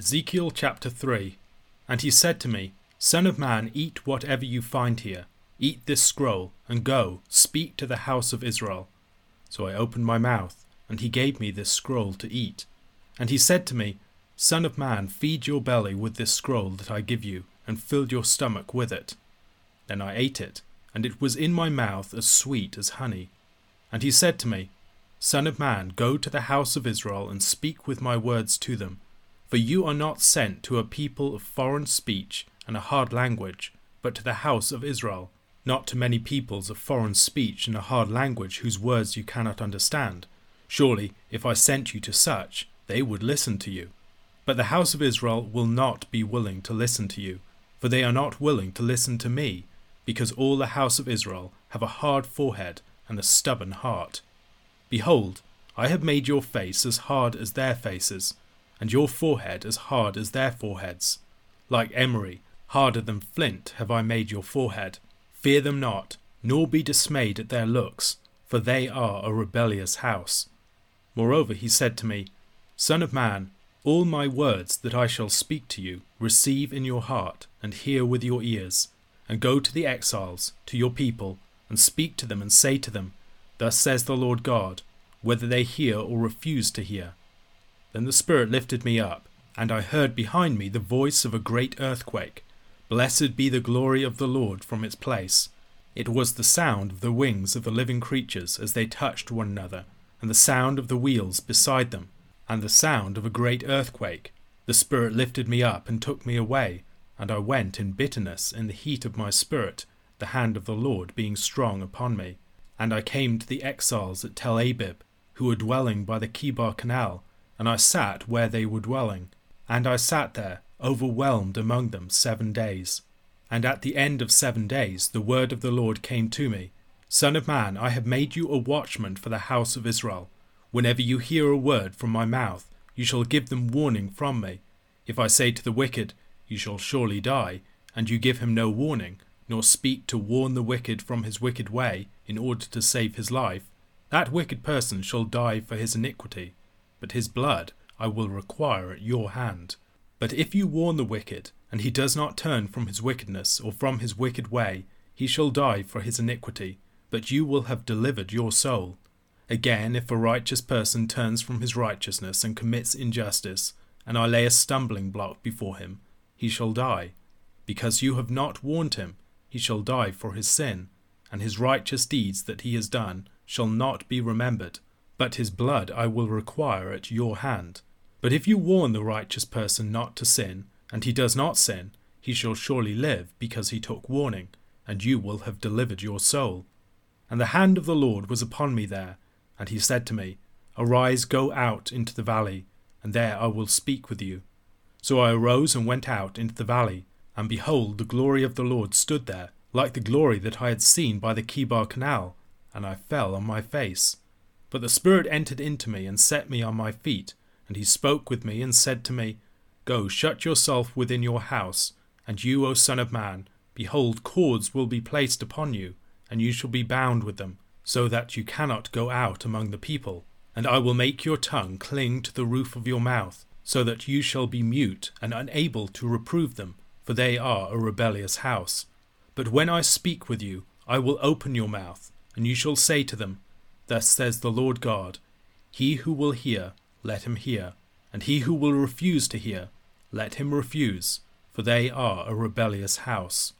Ezekiel chapter 3 And he said to me, Son of man, eat whatever you find here. Eat this scroll, and go, speak to the house of Israel. So I opened my mouth, and he gave me this scroll to eat. And he said to me, Son of man, feed your belly with this scroll that I give you, and fill your stomach with it. Then I ate it, and it was in my mouth as sweet as honey. And he said to me, Son of man, go to the house of Israel, and speak with my words to them for you are not sent to a people of foreign speech and a hard language, but to the house of Israel, not to many peoples of foreign speech and a hard language whose words you cannot understand. Surely, if I sent you to such, they would listen to you. But the house of Israel will not be willing to listen to you, for they are not willing to listen to me, because all the house of Israel have a hard forehead and a stubborn heart. Behold, I have made your face as hard as their faces and your forehead as hard as their foreheads. Like emery, harder than flint have I made your forehead. Fear them not, nor be dismayed at their looks, for they are a rebellious house. Moreover, he said to me, Son of man, all my words that I shall speak to you, receive in your heart, and hear with your ears, and go to the exiles, to your people, and speak to them, and say to them, Thus says the Lord God, whether they hear or refuse to hear. Then the Spirit lifted me up, and I heard behind me the voice of a great earthquake. Blessed be the glory of the Lord from its place. It was the sound of the wings of the living creatures as they touched one another, and the sound of the wheels beside them, and the sound of a great earthquake. The Spirit lifted me up and took me away, and I went in bitterness in the heat of my spirit, the hand of the Lord being strong upon me. And I came to the exiles at Tel Abib, who were dwelling by the Chebar Canal, and I sat where they were dwelling. And I sat there, overwhelmed among them seven days. And at the end of seven days the word of the Lord came to me Son of man, I have made you a watchman for the house of Israel. Whenever you hear a word from my mouth, you shall give them warning from me. If I say to the wicked, You shall surely die, and you give him no warning, nor speak to warn the wicked from his wicked way, in order to save his life, that wicked person shall die for his iniquity but his blood I will require at your hand. But if you warn the wicked, and he does not turn from his wickedness or from his wicked way, he shall die for his iniquity, but you will have delivered your soul. Again, if a righteous person turns from his righteousness and commits injustice, and I lay a stumbling block before him, he shall die. Because you have not warned him, he shall die for his sin, and his righteous deeds that he has done shall not be remembered but his blood I will require at your hand. But if you warn the righteous person not to sin, and he does not sin, he shall surely live, because he took warning, and you will have delivered your soul. And the hand of the Lord was upon me there, and he said to me, Arise, go out into the valley, and there I will speak with you. So I arose and went out into the valley, and behold, the glory of the Lord stood there, like the glory that I had seen by the Chebar Canal, and I fell on my face. But the Spirit entered into me and set me on my feet, and he spoke with me and said to me, Go, shut yourself within your house, and you, O Son of Man, behold, cords will be placed upon you, and you shall be bound with them, so that you cannot go out among the people. And I will make your tongue cling to the roof of your mouth, so that you shall be mute and unable to reprove them, for they are a rebellious house. But when I speak with you, I will open your mouth, and you shall say to them, Thus says the Lord God He who will hear, let him hear, and he who will refuse to hear, let him refuse, for they are a rebellious house.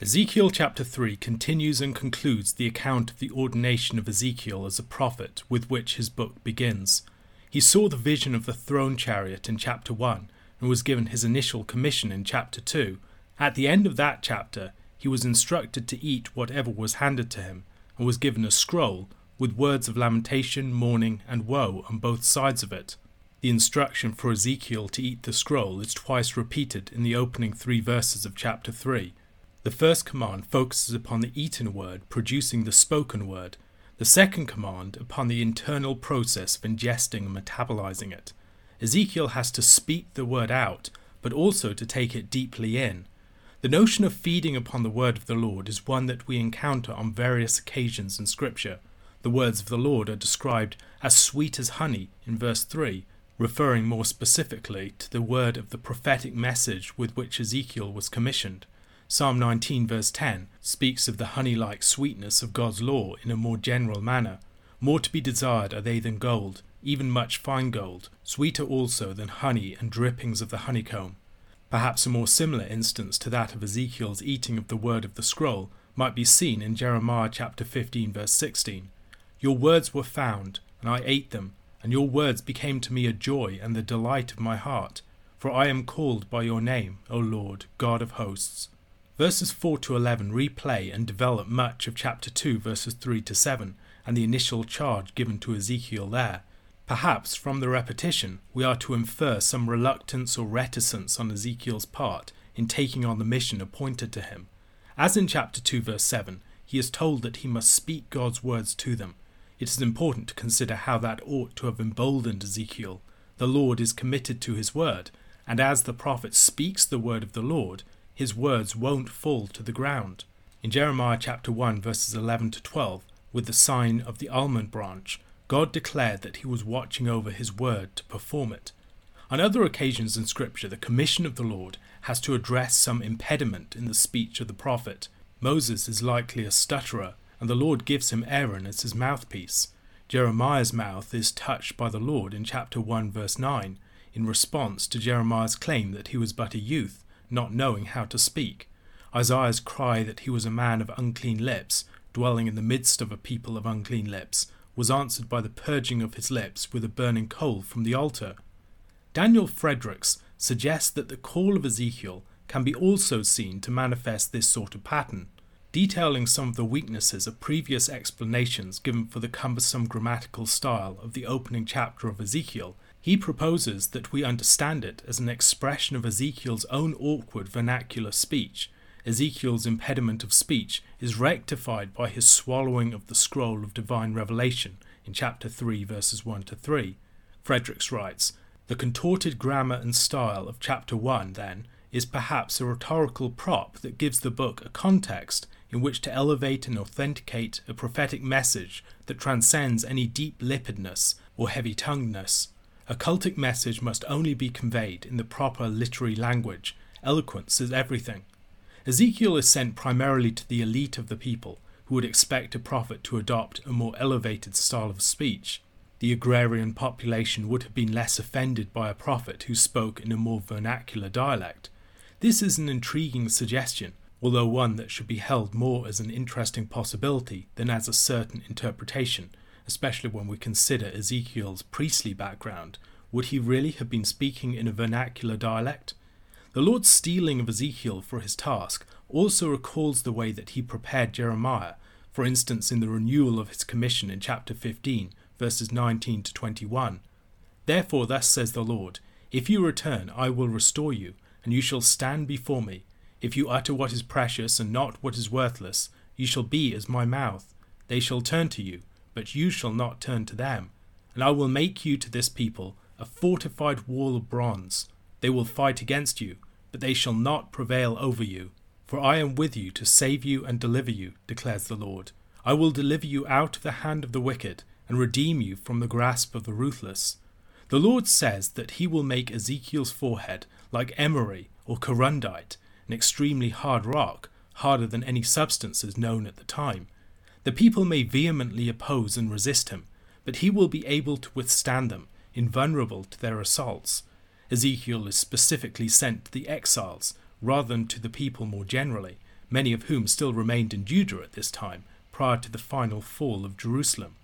Ezekiel chapter 3 continues and concludes the account of the ordination of Ezekiel as a prophet with which his book begins. He saw the vision of the throne chariot in chapter 1 and was given his initial commission in chapter 2. At the end of that chapter, he was instructed to eat whatever was handed to him, and was given a scroll with words of lamentation, mourning, and woe on both sides of it. The instruction for Ezekiel to eat the scroll is twice repeated in the opening three verses of chapter 3. The first command focuses upon the eaten word producing the spoken word, the second command upon the internal process of ingesting and metabolizing it. Ezekiel has to speak the word out, but also to take it deeply in. The notion of feeding upon the word of the Lord is one that we encounter on various occasions in Scripture. The words of the Lord are described as sweet as honey in verse 3, referring more specifically to the word of the prophetic message with which Ezekiel was commissioned. Psalm 19, verse 10, speaks of the honey like sweetness of God's law in a more general manner. More to be desired are they than gold, even much fine gold, sweeter also than honey and drippings of the honeycomb. Perhaps a more similar instance to that of Ezekiel's eating of the word of the scroll might be seen in Jeremiah chapter 15 verse 16. Your words were found, and I ate them, and your words became to me a joy and the delight of my heart, for I am called by your name, O Lord, God of hosts. Verses 4 to 11 replay and develop much of chapter 2 verses 3 to 7 and the initial charge given to Ezekiel there, Perhaps from the repetition, we are to infer some reluctance or reticence on Ezekiel's part in taking on the mission appointed to him. As in chapter 2, verse 7, he is told that he must speak God's words to them. It is important to consider how that ought to have emboldened Ezekiel. The Lord is committed to his word, and as the prophet speaks the word of the Lord, his words won't fall to the ground. In Jeremiah chapter 1, verses 11 to 12, with the sign of the almond branch, God declared that he was watching over his word to perform it. On other occasions in Scripture, the commission of the Lord has to address some impediment in the speech of the prophet. Moses is likely a stutterer, and the Lord gives him Aaron as his mouthpiece. Jeremiah's mouth is touched by the Lord in chapter 1, verse 9, in response to Jeremiah's claim that he was but a youth, not knowing how to speak. Isaiah's cry that he was a man of unclean lips, dwelling in the midst of a people of unclean lips, was answered by the purging of his lips with a burning coal from the altar. Daniel Fredericks suggests that the call of Ezekiel can be also seen to manifest this sort of pattern, detailing some of the weaknesses of previous explanations given for the cumbersome grammatical style of the opening chapter of Ezekiel. He proposes that we understand it as an expression of Ezekiel's own awkward vernacular speech Ezekiel's impediment of speech is rectified by his swallowing of the scroll of divine revelation in chapter 3, verses 1 to 3. Fredericks writes The contorted grammar and style of chapter 1, then, is perhaps a rhetorical prop that gives the book a context in which to elevate and authenticate a prophetic message that transcends any deep lippedness or heavy tonguedness. A cultic message must only be conveyed in the proper literary language. Eloquence is everything. Ezekiel is sent primarily to the elite of the people, who would expect a prophet to adopt a more elevated style of speech. The agrarian population would have been less offended by a prophet who spoke in a more vernacular dialect. This is an intriguing suggestion, although one that should be held more as an interesting possibility than as a certain interpretation, especially when we consider Ezekiel's priestly background. Would he really have been speaking in a vernacular dialect? The Lord's steeling of Ezekiel for his task also recalls the way that he prepared Jeremiah, for instance, in the renewal of his commission in chapter 15, verses 19 to 21. Therefore, thus says the Lord If you return, I will restore you, and you shall stand before me. If you utter what is precious and not what is worthless, you shall be as my mouth. They shall turn to you, but you shall not turn to them. And I will make you to this people a fortified wall of bronze they will fight against you, but they shall not prevail over you. For I am with you to save you and deliver you, declares the Lord. I will deliver you out of the hand of the wicked, and redeem you from the grasp of the ruthless. The Lord says that he will make Ezekiel's forehead like emery or corundite, an extremely hard rock, harder than any substances known at the time. The people may vehemently oppose and resist him, but he will be able to withstand them, invulnerable to their assaults. Ezekiel is specifically sent to the exiles rather than to the people more generally, many of whom still remained in Judah at this time, prior to the final fall of Jerusalem.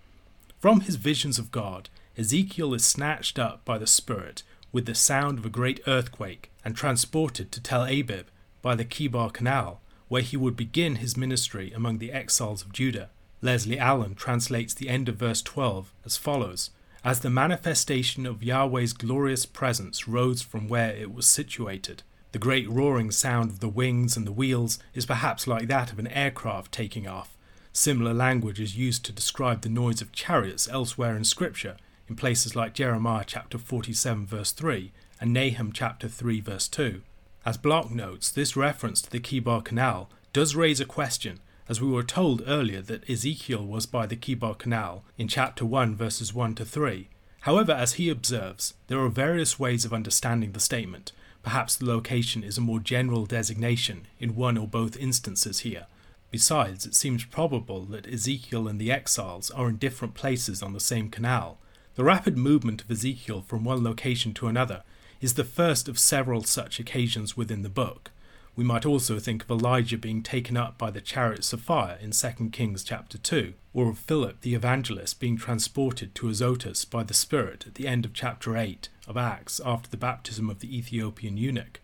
From his visions of God, Ezekiel is snatched up by the Spirit with the sound of a great earthquake and transported to Tel Abib by the Chebar Canal, where he would begin his ministry among the exiles of Judah. Leslie Allen translates the end of verse 12 as follows as the manifestation of Yahweh's glorious presence rose from where it was situated. The great roaring sound of the wings and the wheels is perhaps like that of an aircraft taking off. Similar language is used to describe the noise of chariots elsewhere in Scripture, in places like Jeremiah chapter 47 verse 3 and Nahum chapter 3 verse 2. As Block notes, this reference to the Chebar Canal does raise a question as we were told earlier that Ezekiel was by the Chebar Canal in chapter 1, verses 1 to 3. However, as he observes, there are various ways of understanding the statement. Perhaps the location is a more general designation in one or both instances here. Besides, it seems probable that Ezekiel and the exiles are in different places on the same canal. The rapid movement of Ezekiel from one location to another is the first of several such occasions within the book. We might also think of Elijah being taken up by the chariots of fire in 2 Kings chapter 2, or of Philip the evangelist being transported to Azotus by the Spirit at the end of chapter 8 of Acts after the baptism of the Ethiopian eunuch.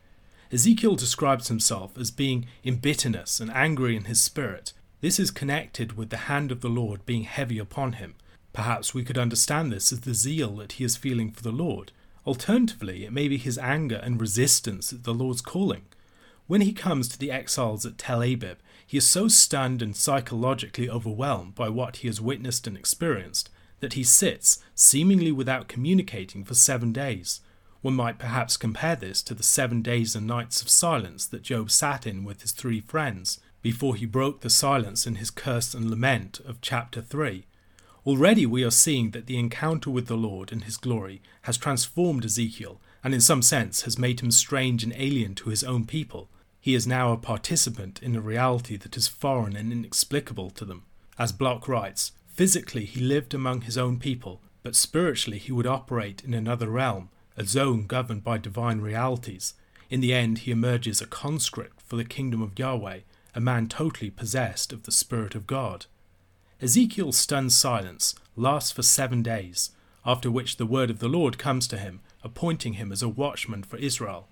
Ezekiel describes himself as being in bitterness and angry in his spirit. This is connected with the hand of the Lord being heavy upon him. Perhaps we could understand this as the zeal that he is feeling for the Lord. Alternatively, it may be his anger and resistance at the Lord's calling. When he comes to the exiles at Tel Abib, he is so stunned and psychologically overwhelmed by what he has witnessed and experienced that he sits, seemingly without communicating, for seven days. One might perhaps compare this to the seven days and nights of silence that Job sat in with his three friends before he broke the silence in his curse and lament of chapter 3. Already we are seeing that the encounter with the Lord in his glory has transformed Ezekiel and in some sense has made him strange and alien to his own people, he is now a participant in a reality that is foreign and inexplicable to them. As Block writes, physically he lived among his own people, but spiritually he would operate in another realm, a zone governed by divine realities. In the end, he emerges a conscript for the kingdom of Yahweh, a man totally possessed of the Spirit of God. Ezekiel's stunned silence lasts for seven days, after which the word of the Lord comes to him, appointing him as a watchman for Israel.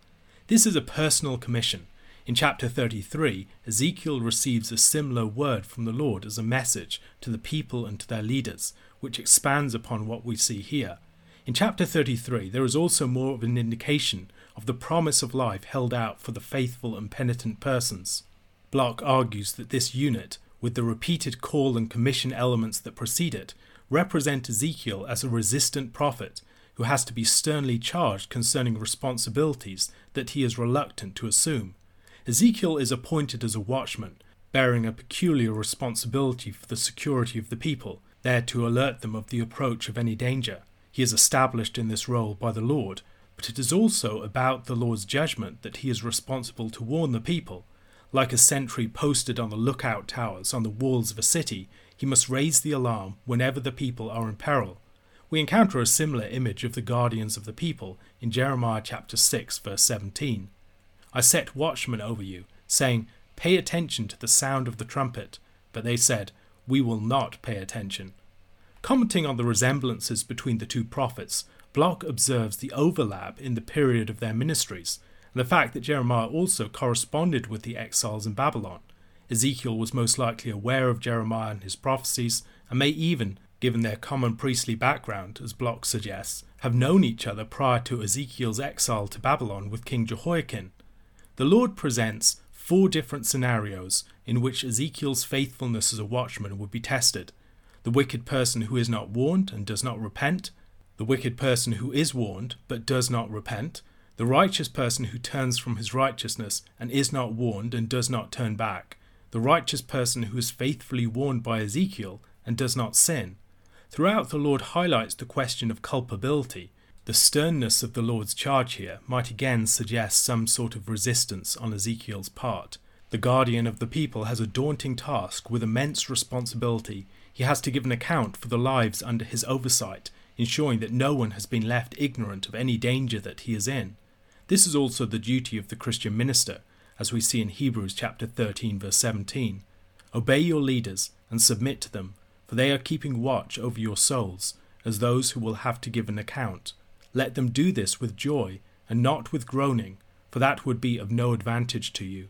This is a personal commission, in chapter 33, Ezekiel receives a similar word from the Lord as a message to the people and to their leaders, which expands upon what we see here. In chapter 33, there is also more of an indication of the promise of life held out for the faithful and penitent persons. Block argues that this unit, with the repeated call and commission elements that precede it, represent Ezekiel as a resistant prophet who has to be sternly charged concerning responsibilities that he is reluctant to assume. Ezekiel is appointed as a watchman, bearing a peculiar responsibility for the security of the people, there to alert them of the approach of any danger. He is established in this role by the Lord, but it is also about the Lord's judgment that he is responsible to warn the people. Like a sentry posted on the lookout towers on the walls of a city, he must raise the alarm whenever the people are in peril. We encounter a similar image of the guardians of the people in Jeremiah chapter 6 verse 17. I set watchmen over you, saying, Pay attention to the sound of the trumpet. But they said, We will not pay attention. Commenting on the resemblances between the two prophets, Block observes the overlap in the period of their ministries, and the fact that Jeremiah also corresponded with the exiles in Babylon. Ezekiel was most likely aware of Jeremiah and his prophecies, and may even, given their common priestly background, as Block suggests, have known each other prior to Ezekiel's exile to Babylon with King Jehoiakim. The Lord presents four different scenarios in which Ezekiel's faithfulness as a watchman would be tested the wicked person who is not warned and does not repent, the wicked person who is warned but does not repent, the righteous person who turns from his righteousness and is not warned and does not turn back, the righteous person who is faithfully warned by Ezekiel and does not sin. Throughout, the Lord highlights the question of culpability the sternness of the Lord's charge here might again suggest some sort of resistance on Ezekiel's part. The guardian of the people has a daunting task with immense responsibility. He has to give an account for the lives under his oversight, ensuring that no one has been left ignorant of any danger that he is in. This is also the duty of the Christian minister, as we see in Hebrews chapter 13 verse 17. Obey your leaders and submit to them, for they are keeping watch over your souls, as those who will have to give an account. Let them do this with joy, and not with groaning, for that would be of no advantage to you.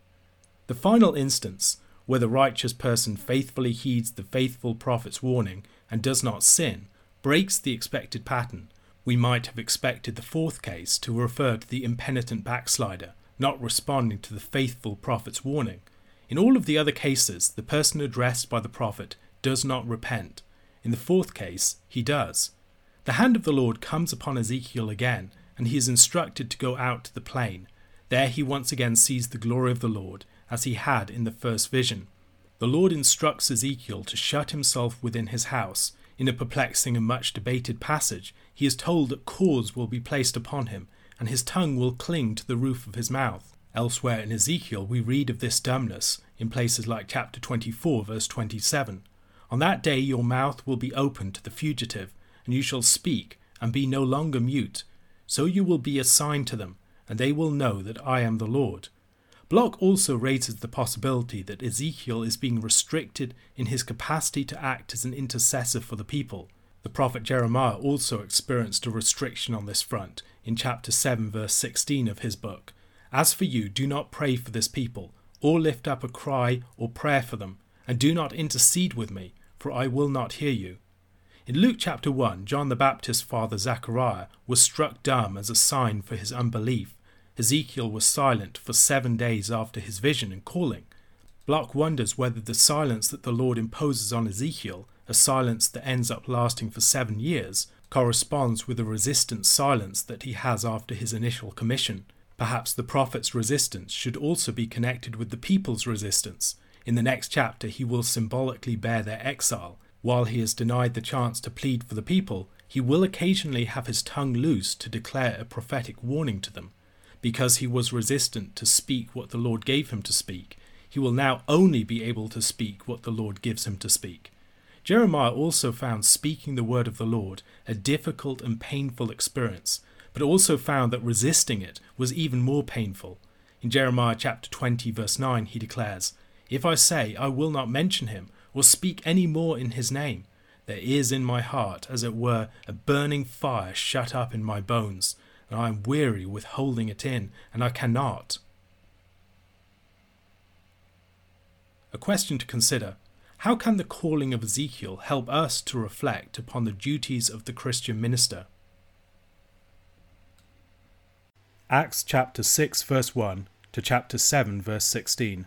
The final instance, where the righteous person faithfully heeds the faithful prophet's warning and does not sin, breaks the expected pattern. We might have expected the fourth case to refer to the impenitent backslider, not responding to the faithful prophet's warning. In all of the other cases, the person addressed by the prophet does not repent. In the fourth case, he does. The hand of the Lord comes upon Ezekiel again, and he is instructed to go out to the plain. There he once again sees the glory of the Lord, as he had in the first vision. The Lord instructs Ezekiel to shut himself within his house, In a perplexing and much debated passage, he is told that cords will be placed upon him, and his tongue will cling to the roof of his mouth. Elsewhere in Ezekiel, we read of this dumbness in places like chapter 24, verse 27. On that day your mouth will be opened to the fugitive, and you shall speak, and be no longer mute. So you will be a sign to them, and they will know that I am the Lord. Block also raises the possibility that Ezekiel is being restricted in his capacity to act as an intercessor for the people. The prophet Jeremiah also experienced a restriction on this front in chapter 7, verse 16 of his book. As for you, do not pray for this people, or lift up a cry or prayer for them, and do not intercede with me, for I will not hear you. In Luke chapter 1, John the Baptist's father Zechariah was struck dumb as a sign for his unbelief Ezekiel was silent for seven days after his vision and calling. Block wonders whether the silence that the Lord imposes on Ezekiel, a silence that ends up lasting for seven years, corresponds with the resistant silence that he has after his initial commission. Perhaps the prophet's resistance should also be connected with the people's resistance. In the next chapter, he will symbolically bear their exile. While he is denied the chance to plead for the people, he will occasionally have his tongue loose to declare a prophetic warning to them because he was resistant to speak what the Lord gave him to speak, he will now only be able to speak what the Lord gives him to speak. Jeremiah also found speaking the word of the Lord a difficult and painful experience, but also found that resisting it was even more painful. In Jeremiah chapter 20, verse 9, he declares, If I say, I will not mention him, or speak any more in his name, there is in my heart, as it were, a burning fire shut up in my bones, and I am weary with holding it in, and I cannot. A question to consider How can the calling of Ezekiel help us to reflect upon the duties of the Christian minister? Acts chapter 6, verse 1 to chapter 7, verse 16.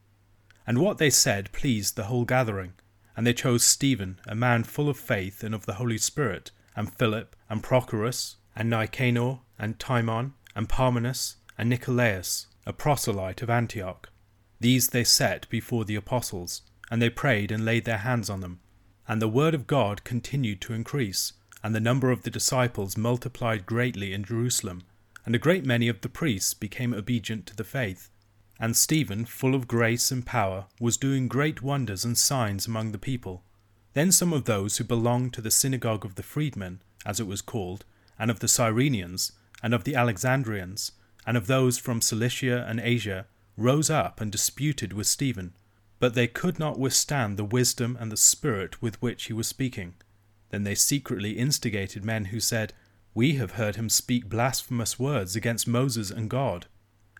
And what they said pleased the whole gathering and they chose Stephen, a man full of faith and of the Holy Spirit, and Philip, and Prochorus, and Nicanor, and Timon, and Parmenas, and Nicolaus, a proselyte of Antioch. These they set before the apostles, and they prayed and laid their hands on them. And the word of God continued to increase, and the number of the disciples multiplied greatly in Jerusalem, and a great many of the priests became obedient to the faith. And Stephen, full of grace and power, was doing great wonders and signs among the people. Then some of those who belonged to the synagogue of the freedmen, as it was called, and of the Cyrenians, and of the Alexandrians, and of those from Cilicia and Asia, rose up and disputed with Stephen. But they could not withstand the wisdom and the spirit with which he was speaking. Then they secretly instigated men who said, We have heard him speak blasphemous words against Moses and God.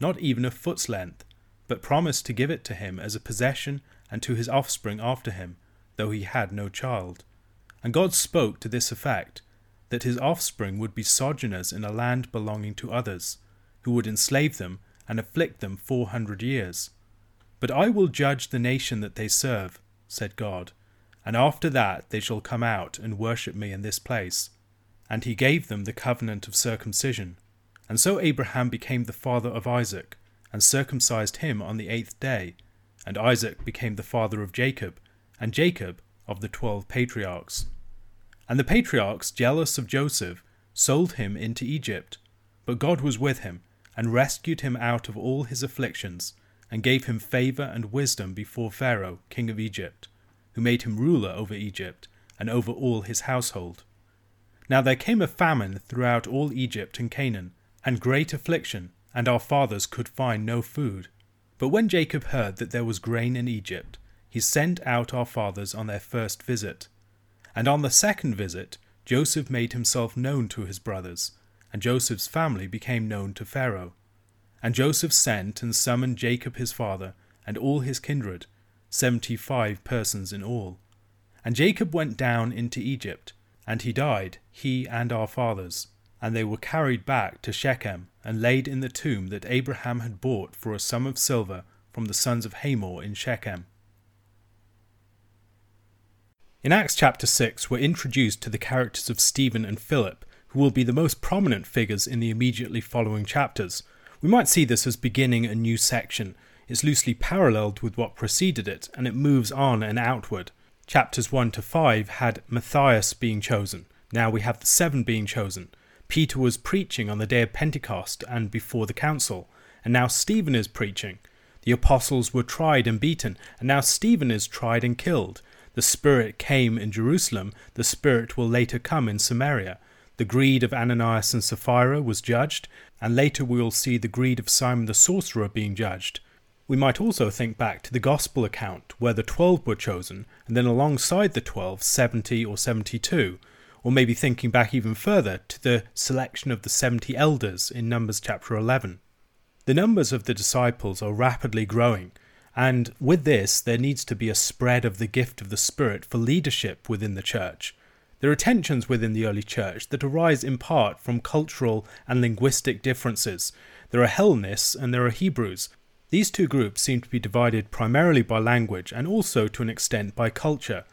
not even a foot's length, but promised to give it to him as a possession and to his offspring after him, though he had no child. And God spoke to this effect that his offspring would be sojourners in a land belonging to others, who would enslave them and afflict them four hundred years. But I will judge the nation that they serve, said God, and after that they shall come out and worship me in this place. And he gave them the covenant of circumcision. And so Abraham became the father of Isaac, and circumcised him on the eighth day. And Isaac became the father of Jacob, and Jacob of the twelve patriarchs. And the patriarchs, jealous of Joseph, sold him into Egypt. But God was with him, and rescued him out of all his afflictions, and gave him favour and wisdom before Pharaoh, king of Egypt who made him ruler over Egypt and over all his household. Now there came a famine throughout all Egypt and Canaan, and great affliction, and our fathers could find no food. But when Jacob heard that there was grain in Egypt, he sent out our fathers on their first visit. And on the second visit, Joseph made himself known to his brothers, and Joseph's family became known to Pharaoh. And Joseph sent and summoned Jacob his father, and all his kindred, seventy five persons in all. And Jacob went down into Egypt, and he died, he and our fathers. And they were carried back to Shechem, and laid in the tomb that Abraham had bought for a sum of silver from the sons of Hamor in Shechem. In Acts chapter 6, we're introduced to the characters of Stephen and Philip, who will be the most prominent figures in the immediately following chapters. We might see this as beginning a new section, It's loosely paralleled with what preceded it, and it moves on and outward. Chapters 1 to 5 had Matthias being chosen. Now we have the seven being chosen. Peter was preaching on the day of Pentecost and before the council, and now Stephen is preaching. The apostles were tried and beaten, and now Stephen is tried and killed. The Spirit came in Jerusalem, the Spirit will later come in Samaria. The greed of Ananias and Sapphira was judged, and later we will see the greed of Simon the sorcerer being judged. We might also think back to the Gospel account, where the twelve were chosen, and then alongside the twelve, seventy or 72, or maybe thinking back even further to the selection of the 70 elders in Numbers chapter 11. The numbers of the disciples are rapidly growing, and with this, there needs to be a spread of the gift of the Spirit for leadership within the church. There are tensions within the early church that arise in part from cultural and linguistic differences. There are Hellenists and there are Hebrews, these two groups seem to be divided primarily by language and also to an extent by culture.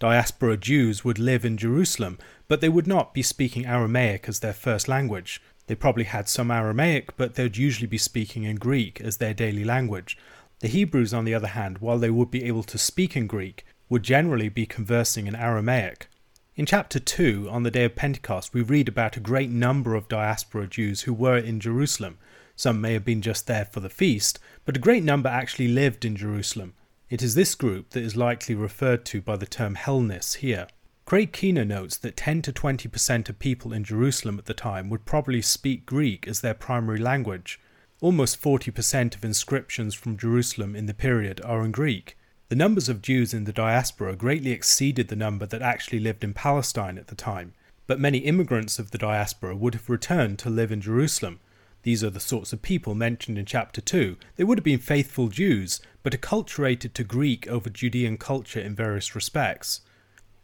Diaspora Jews would live in Jerusalem, but they would not be speaking Aramaic as their first language. They probably had some Aramaic, but they would usually be speaking in Greek as their daily language. The Hebrews, on the other hand, while they would be able to speak in Greek, would generally be conversing in Aramaic. In chapter 2, on the day of Pentecost, we read about a great number of diaspora Jews who were in Jerusalem. Some may have been just there for the feast, but a great number actually lived in Jerusalem. It is this group that is likely referred to by the term Hellenists here. Craig Keener notes that 10 to 20% of people in Jerusalem at the time would probably speak Greek as their primary language. Almost 40% of inscriptions from Jerusalem in the period are in Greek. The numbers of Jews in the diaspora greatly exceeded the number that actually lived in Palestine at the time, but many immigrants of the diaspora would have returned to live in Jerusalem, these are the sorts of people mentioned in chapter 2. They would have been faithful Jews, but acculturated to Greek over Judean culture in various respects.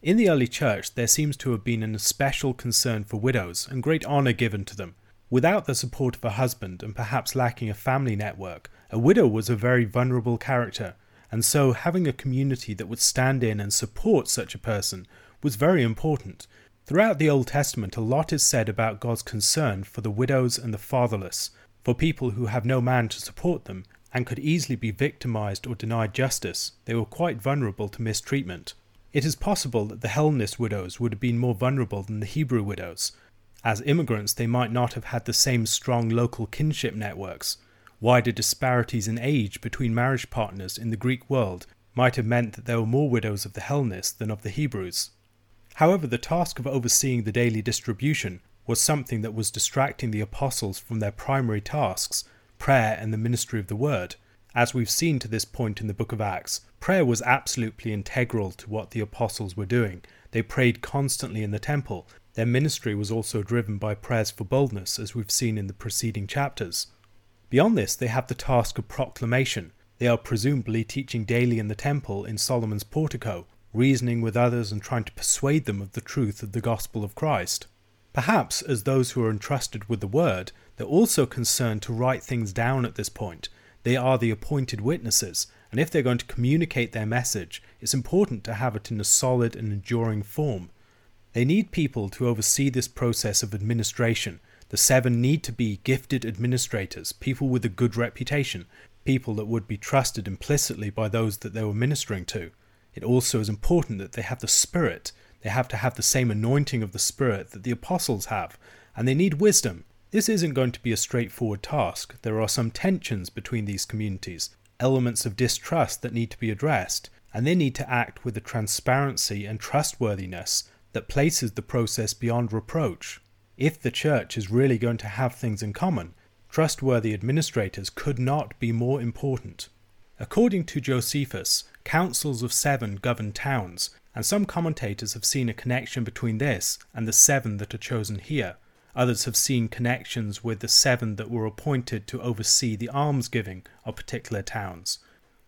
In the early church, there seems to have been an especial concern for widows and great honour given to them. Without the support of a husband and perhaps lacking a family network, a widow was a very vulnerable character, and so having a community that would stand in and support such a person was very important, Throughout the Old Testament, a lot is said about God's concern for the widows and the fatherless, for people who have no man to support them and could easily be victimized or denied justice. They were quite vulnerable to mistreatment. It is possible that the Hellenist widows would have been more vulnerable than the Hebrew widows. As immigrants, they might not have had the same strong local kinship networks. Wider disparities in age between marriage partners in the Greek world might have meant that there were more widows of the Hellenists than of the Hebrews. However, the task of overseeing the daily distribution was something that was distracting the apostles from their primary tasks, prayer and the ministry of the word. As we've seen to this point in the book of Acts, prayer was absolutely integral to what the apostles were doing. They prayed constantly in the temple. Their ministry was also driven by prayers for boldness, as we've seen in the preceding chapters. Beyond this, they have the task of proclamation. They are presumably teaching daily in the temple in Solomon's portico, reasoning with others and trying to persuade them of the truth of the gospel of Christ. Perhaps, as those who are entrusted with the word, they're also concerned to write things down at this point. They are the appointed witnesses, and if they're going to communicate their message, it's important to have it in a solid and enduring form. They need people to oversee this process of administration. The seven need to be gifted administrators, people with a good reputation, people that would be trusted implicitly by those that they were ministering to. It also is important that they have the Spirit. They have to have the same anointing of the Spirit that the apostles have, and they need wisdom. This isn't going to be a straightforward task. There are some tensions between these communities, elements of distrust that need to be addressed, and they need to act with a transparency and trustworthiness that places the process beyond reproach. If the church is really going to have things in common, trustworthy administrators could not be more important. According to Josephus, councils of seven govern towns, and some commentators have seen a connection between this and the seven that are chosen here. Others have seen connections with the seven that were appointed to oversee the almsgiving of particular towns.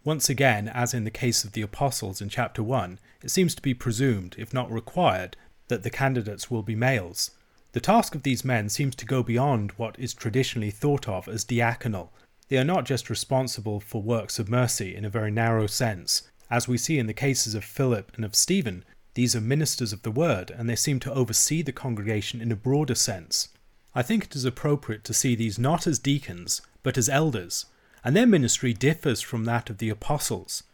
Once again, as in the case of the apostles in chapter 1, it seems to be presumed, if not required, that the candidates will be males. The task of these men seems to go beyond what is traditionally thought of as diaconal. They are not just responsible for works of mercy in a very narrow sense. As we see in the cases of Philip and of Stephen, these are ministers of the word, and they seem to oversee the congregation in a broader sense. I think it is appropriate to see these not as deacons, but as elders, and their ministry differs from that of the apostles.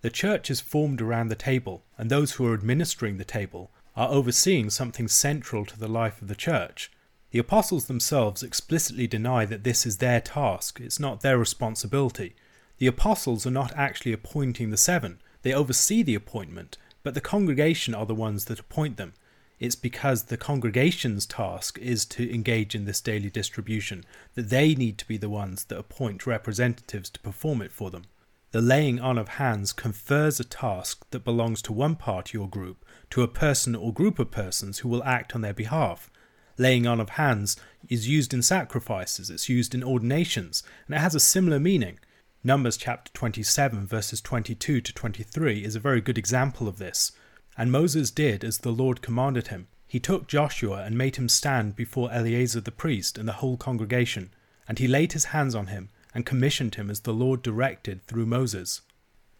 The church is formed around the table, and those who are administering the table are overseeing something central to the life of the church. The apostles themselves explicitly deny that this is their task, it's not their responsibility. The apostles are not actually appointing the seven, they oversee the appointment, but the congregation are the ones that appoint them. It's because the congregation's task is to engage in this daily distribution that they need to be the ones that appoint representatives to perform it for them. The laying on of hands confers a task that belongs to one party or group to a person or group of persons who will act on their behalf. Laying on of hands is used in sacrifices, it's used in ordinations, and it has a similar meaning. Numbers chapter 27, verses 22 to 23 is a very good example of this. And Moses did as the Lord commanded him. He took Joshua and made him stand before Eleazar the priest and the whole congregation, and he laid his hands on him and commissioned him as the Lord directed through Moses.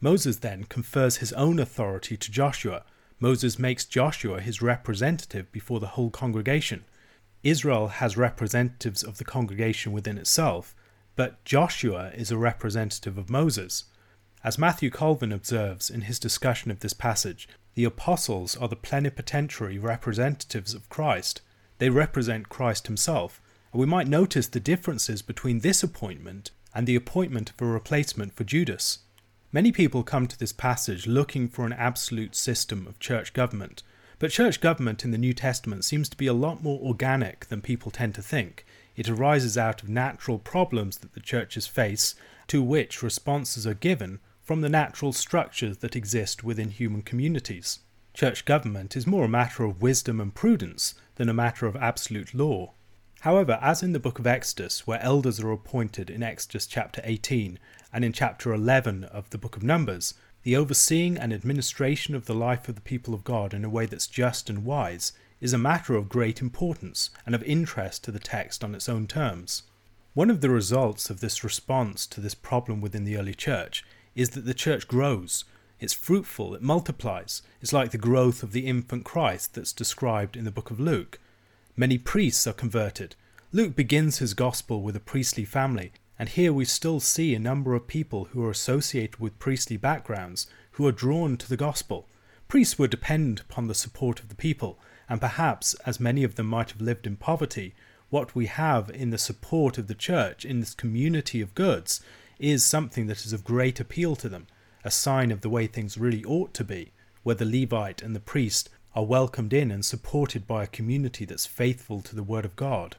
Moses then confers his own authority to Joshua. Moses makes Joshua his representative before the whole congregation. Israel has representatives of the congregation within itself, but Joshua is a representative of Moses. As Matthew Colvin observes in his discussion of this passage, the apostles are the plenipotentiary representatives of Christ. They represent Christ himself, and we might notice the differences between this appointment and the appointment of a replacement for Judas. Many people come to this passage looking for an absolute system of church government, but church government in the New Testament seems to be a lot more organic than people tend to think. It arises out of natural problems that the churches face, to which responses are given from the natural structures that exist within human communities. Church government is more a matter of wisdom and prudence than a matter of absolute law. However, as in the book of Exodus, where elders are appointed in Exodus chapter 18 and in chapter 11 of the book of Numbers, the overseeing and administration of the life of the people of God in a way that's just and wise is a matter of great importance and of interest to the text on its own terms. One of the results of this response to this problem within the early church is that the church grows. It's fruitful, it multiplies. It's like the growth of the infant Christ that's described in the book of Luke. Many priests are converted. Luke begins his gospel with a priestly family, and here we still see a number of people who are associated with priestly backgrounds who are drawn to the gospel. Priests were dependent upon the support of the people, and perhaps, as many of them might have lived in poverty, what we have in the support of the church in this community of goods is something that is of great appeal to them, a sign of the way things really ought to be, where the Levite and the priest are welcomed in and supported by a community that's faithful to the Word of God.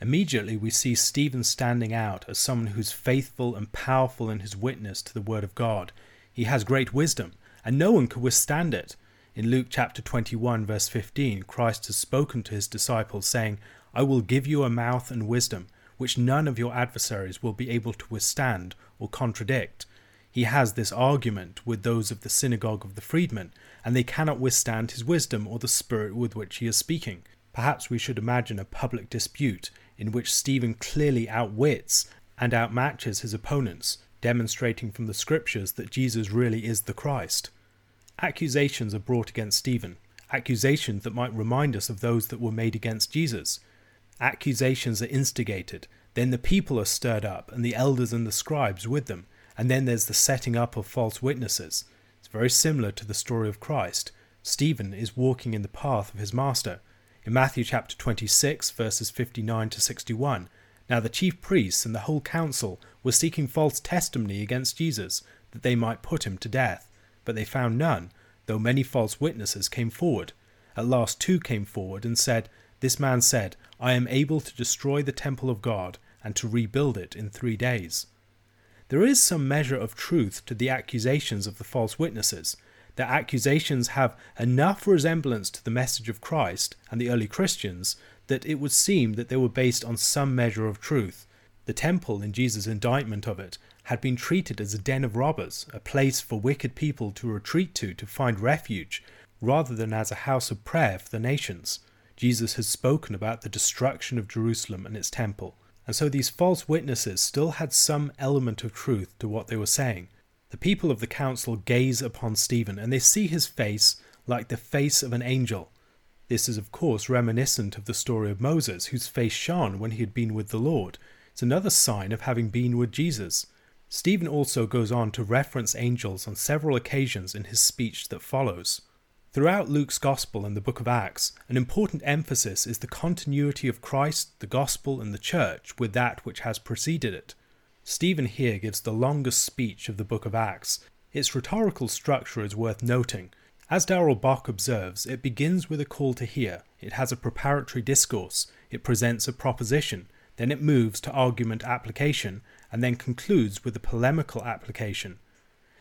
Immediately, we see Stephen standing out as someone who's faithful and powerful in his witness to the Word of God. He has great wisdom, and no one could withstand it. In Luke chapter 21, verse 15, Christ has spoken to his disciples, saying, I will give you a mouth and wisdom, which none of your adversaries will be able to withstand or contradict. He has this argument with those of the synagogue of the freedmen, and they cannot withstand his wisdom or the spirit with which he is speaking. Perhaps we should imagine a public dispute in which Stephen clearly outwits and outmatches his opponents, demonstrating from the scriptures that Jesus really is the Christ. Accusations are brought against Stephen, accusations that might remind us of those that were made against Jesus. Accusations are instigated, then the people are stirred up, and the elders and the scribes with them, and then there's the setting up of false witnesses. It's very similar to the story of Christ. Stephen is walking in the path of his master. In Matthew chapter 26, verses 59 to 61, now the chief priests and the whole council were seeking false testimony against Jesus, that they might put him to death. But they found none, though many false witnesses came forward. At last two came forward and said, This man said, I am able to destroy the temple of God and to rebuild it in three days. There is some measure of truth to the accusations of the false witnesses. Their accusations have enough resemblance to the message of Christ and the early Christians that it would seem that they were based on some measure of truth. The temple, in Jesus' indictment of it, had been treated as a den of robbers, a place for wicked people to retreat to to find refuge, rather than as a house of prayer for the nations. Jesus has spoken about the destruction of Jerusalem and its temple, and so these false witnesses still had some element of truth to what they were saying. The people of the council gaze upon Stephen, and they see his face like the face of an angel, this is, of course, reminiscent of the story of Moses, whose face shone when he had been with the Lord. It's another sign of having been with Jesus. Stephen also goes on to reference angels on several occasions in his speech that follows. Throughout Luke's Gospel and the book of Acts, an important emphasis is the continuity of Christ, the Gospel, and the Church with that which has preceded it. Stephen here gives the longest speech of the book of Acts. Its rhetorical structure is worth noting. As Darrell Bock observes, it begins with a call to hear, it has a preparatory discourse, it presents a proposition, then it moves to argument application, and then concludes with a polemical application.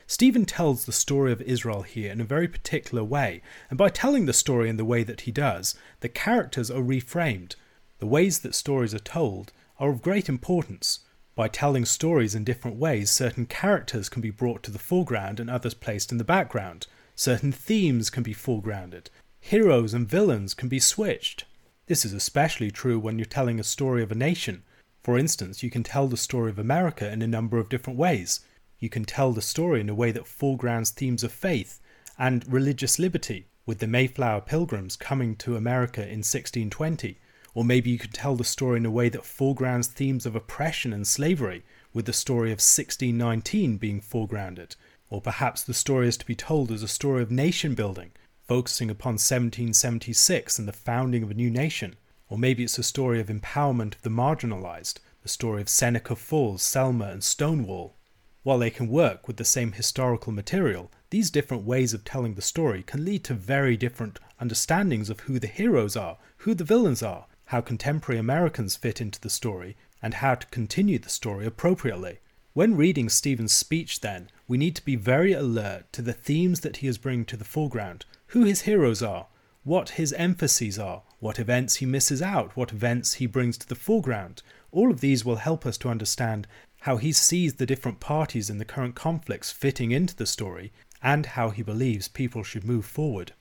Stephen tells the story of Israel here in a very particular way, and by telling the story in the way that he does, the characters are reframed. The ways that stories are told are of great importance. By telling stories in different ways, certain characters can be brought to the foreground and others placed in the background. Certain themes can be foregrounded. Heroes and villains can be switched. This is especially true when you're telling a story of a nation. For instance, you can tell the story of America in a number of different ways. You can tell the story in a way that foregrounds themes of faith and religious liberty, with the Mayflower Pilgrims coming to America in 1620. Or maybe you could tell the story in a way that foregrounds themes of oppression and slavery, with the story of 1619 being foregrounded. Or perhaps the story is to be told as a story of nation building, focusing upon 1776 and the founding of a new nation. Or maybe it's a story of empowerment of the marginalized, the story of Seneca Falls, Selma, and Stonewall. While they can work with the same historical material, these different ways of telling the story can lead to very different understandings of who the heroes are, who the villains are, how contemporary Americans fit into the story, and how to continue the story appropriately. When reading Stephen's speech, then, we need to be very alert to the themes that he is bringing to the foreground, who his heroes are, what his emphases are, what events he misses out, what events he brings to the foreground. All of these will help us to understand how he sees the different parties in the current conflicts fitting into the story, and how he believes people should move forward.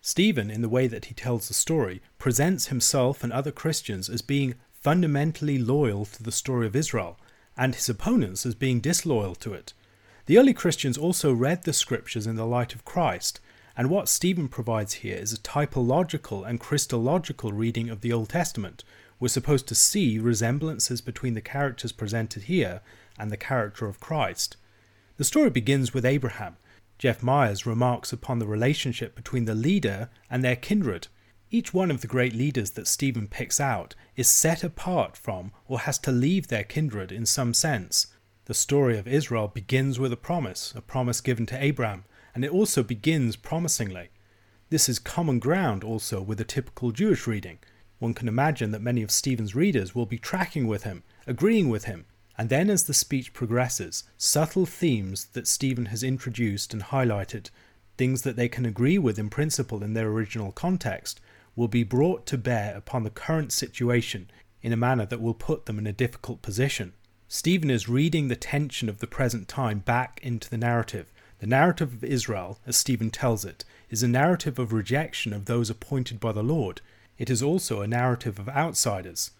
Stephen, in the way that he tells the story, presents himself and other Christians as being fundamentally loyal to the story of Israel, and his opponents as being disloyal to it. The early Christians also read the scriptures in the light of Christ, and what Stephen provides here is a typological and Christological reading of the Old Testament. We're supposed to see resemblances between the characters presented here and the character of Christ. The story begins with Abraham. Jeff Myers remarks upon the relationship between the leader and their kindred. Each one of the great leaders that Stephen picks out is set apart from or has to leave their kindred in some sense. The story of Israel begins with a promise, a promise given to Abraham, and it also begins promisingly. This is common ground also with a typical Jewish reading. One can imagine that many of Stephen's readers will be tracking with him, agreeing with him, and then as the speech progresses, subtle themes that Stephen has introduced and highlighted, things that they can agree with in principle in their original context, will be brought to bear upon the current situation in a manner that will put them in a difficult position. Stephen is reading the tension of the present time back into the narrative. The narrative of Israel, as Stephen tells it, is a narrative of rejection of those appointed by the Lord. It is also a narrative of outsiders.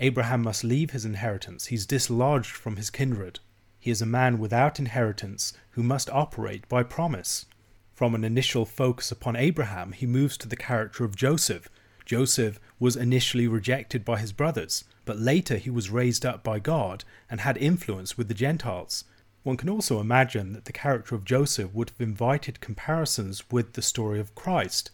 Abraham must leave his inheritance, he's dislodged from his kindred. he is a man without inheritance who must operate by promise. From an initial focus upon Abraham, he moves to the character of Joseph. Joseph was initially rejected by his brothers, but later he was raised up by God and had influence with the Gentiles. One can also imagine that the character of Joseph would have invited comparisons with the story of Christ.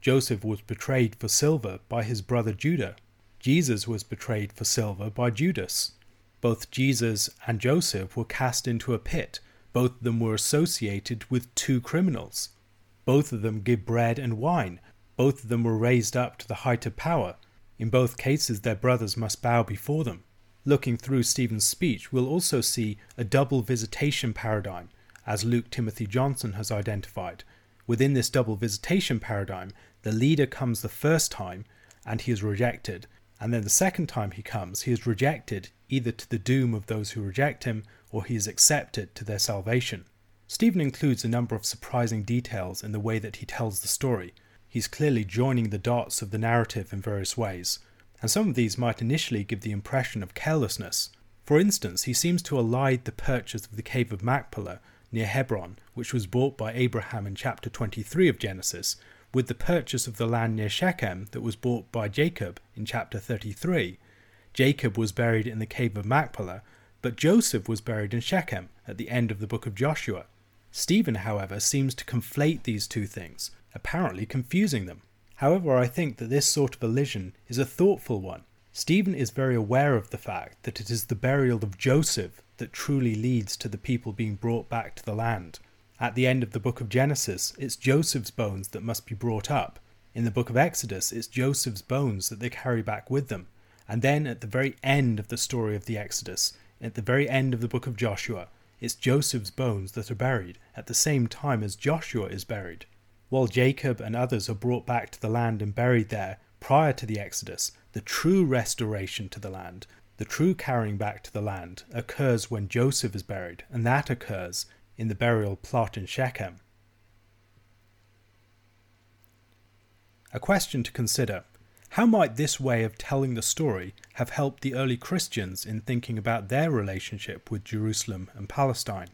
Joseph was betrayed for silver by his brother Judah. Jesus was betrayed for silver by Judas. Both Jesus and Joseph were cast into a pit. Both of them were associated with two criminals. Both of them give bread and wine. Both of them were raised up to the height of power. In both cases, their brothers must bow before them. Looking through Stephen's speech, we'll also see a double visitation paradigm, as Luke Timothy Johnson has identified. Within this double visitation paradigm, the leader comes the first time and he is rejected, and then the second time he comes, he is rejected either to the doom of those who reject him or he is accepted to their salvation. Stephen includes a number of surprising details in the way that he tells the story. He's clearly joining the dots of the narrative in various ways and some of these might initially give the impression of carelessness. For instance, he seems to elide the purchase of the cave of Machpelah near Hebron, which was bought by Abraham in chapter 23 of Genesis, with the purchase of the land near Shechem that was bought by Jacob in chapter 33. Jacob was buried in the cave of Machpelah, but Joseph was buried in Shechem at the end of the book of Joshua. Stephen, however, seems to conflate these two things, apparently confusing them. However, I think that this sort of elision is a thoughtful one. Stephen is very aware of the fact that it is the burial of Joseph that truly leads to the people being brought back to the land. At the end of the book of Genesis, it's Joseph's bones that must be brought up. In the book of Exodus, it's Joseph's bones that they carry back with them. And then at the very end of the story of the Exodus, at the very end of the book of Joshua, it's Joseph's bones that are buried at the same time as Joshua is buried. While Jacob and others are brought back to the land and buried there prior to the Exodus, the true restoration to the land, the true carrying back to the land, occurs when Joseph is buried, and that occurs in the burial plot in Shechem. A question to consider how might this way of telling the story have helped the early Christians in thinking about their relationship with Jerusalem and Palestine?